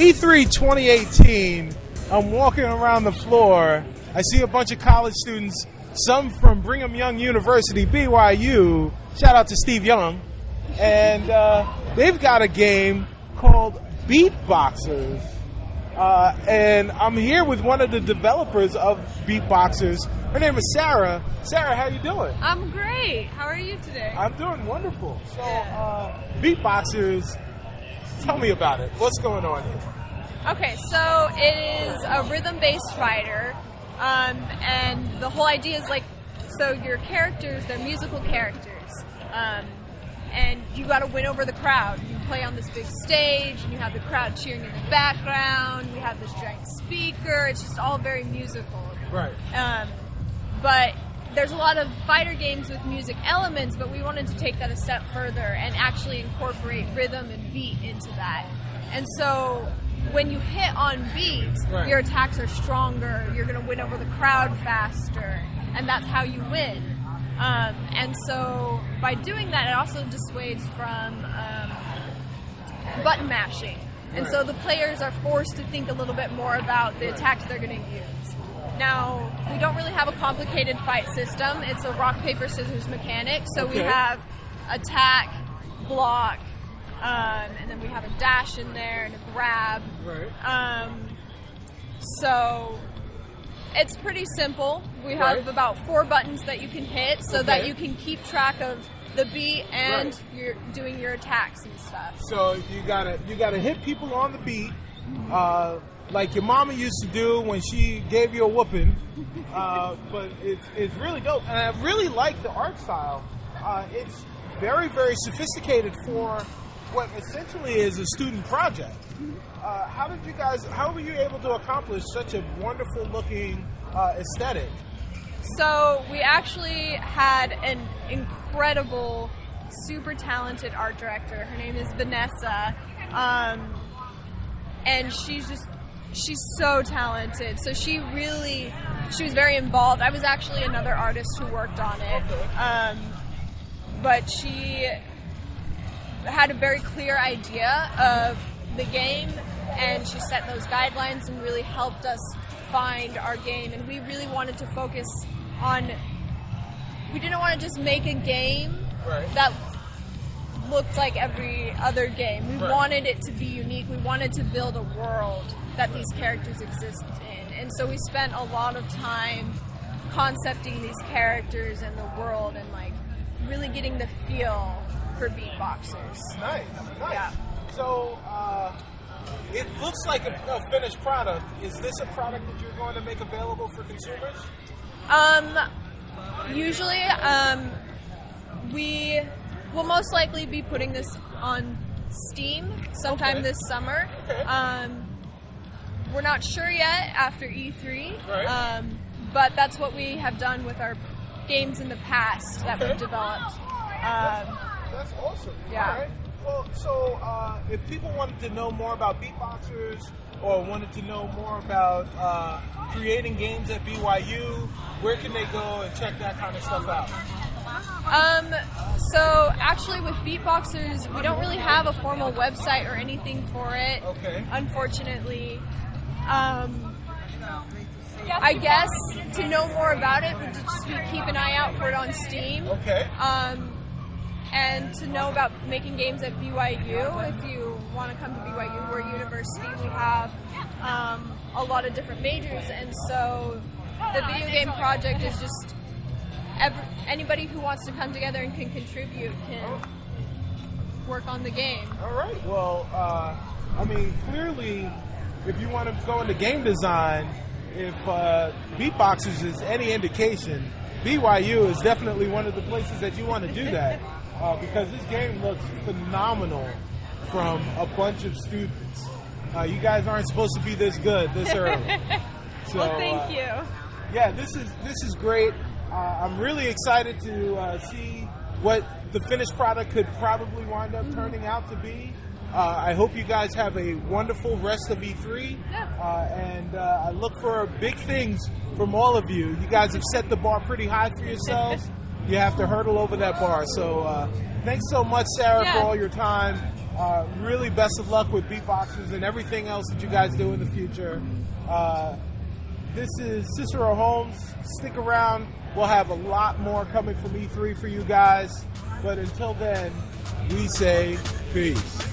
E3 2018. I'm walking around the floor. I see a bunch of college students, some from Brigham Young University, BYU. Shout out to Steve Young. And uh, they've got a game called Beatboxers. Uh, and I'm here with one of the developers of Beatboxers. Her name is Sarah. Sarah, how are you doing? I'm great. How are you today? I'm doing wonderful. So, uh, Beatboxers, tell me about it. What's going on here? Okay, so it is a rhythm-based fighter, um, and the whole idea is like, so your characters, they're musical characters, um, and you got to win over the crowd. You play on this big stage, and you have the crowd cheering in the background. We have this giant speaker. It's just all very musical. Right. Um, but there's a lot of fighter games with music elements, but we wanted to take that a step further and actually incorporate rhythm and beat into that. And so when you hit on beat, Right. your attacks are stronger, you're going to win over the crowd faster, and that's how you win. Um, and so by doing that, it also dissuades from um, button mashing. And so the players are forced to think a little bit more about the attacks they're going to use. Now, we don't really have a complicated fight system. It's a rock, paper, scissors mechanic. So we have attack, block, um, and then we have a dash in there and a grab. Right. Um, so it's pretty simple. We have Right. about four buttons that you can hit so that you can keep track of the beat and Right. you're doing your attacks and stuff. So you gotta you gotta hit people on the beat, uh, like your mama used to do when she gave you a whooping. Uh, but it's it's really dope, and I really like the art style. Uh, it's very very sophisticated for what essentially is a student project. Uh, how did you guys? How were you able to accomplish such a wonderful looking uh, aesthetic? So we actually had an incredible, super talented art director. Her name is Vanessa, um, and she's just she's so talented. So she really she was very involved. I was actually another artist who worked on it, um, but she had a very clear idea of the game and she set those guidelines and really helped us find our game and we really wanted to focus on we didn't want to just make a game Right. that looked like every other game we Right. wanted it to be unique we wanted to build a world that these characters exist in and so we spent a lot of time concepting these characters and the world and like really getting the feel for beatboxers Nice, nice. Yeah. So uh, it looks like a, a finished product. Is this a product that you're going to make available for consumers? Um, usually, um, we will most likely be putting this on Steam sometime Okay. this summer. Okay. Um, we're not sure yet after E3, Right. um, but that's what we have done with our games in the past that Okay. we've developed. Um, That's awesome. Yeah. Right. Well, so uh, if people wanted to know more about beatboxers or wanted to know more about uh, creating games at BYU, where can they go and check that kind of stuff out? Um, so actually with Beatboxers, we don't really have a formal website or anything for it. Okay. Unfortunately. Um, I guess to know more about it would just be keep an eye out for it on Steam. Okay. Um, and to know about making games at BYU, if you want to come to BYU, we're a university, we have um, a lot of different majors, and so the video game project is just ever, anybody who wants to come together and can contribute can work on the game. All right. Well, uh, I mean, clearly, if you want to go into game design, if uh, Beatboxers is any indication, BYU is definitely one of the places that you want to do that uh, because this game looks phenomenal from a bunch of students. Uh, you guys aren't supposed to be this good this early. So, well, thank uh, you. yeah, this is this is great. Uh, I'm really excited to uh, see what the finished product could probably wind up turning out to be. Uh, I hope you guys have a wonderful rest of E3, Yeah. uh, and uh, I look for big things from all of you. You guys have set the bar pretty high for yourselves. you have to hurdle over that bar. So, uh, thanks so much, Sarah, Yeah. for all your time. Uh, really, best of luck with beatboxes and everything else that you guys do in the future. This is Cicero Holmes. Stick around. We'll have a lot more coming from E3 for you guys. But until then, we say peace.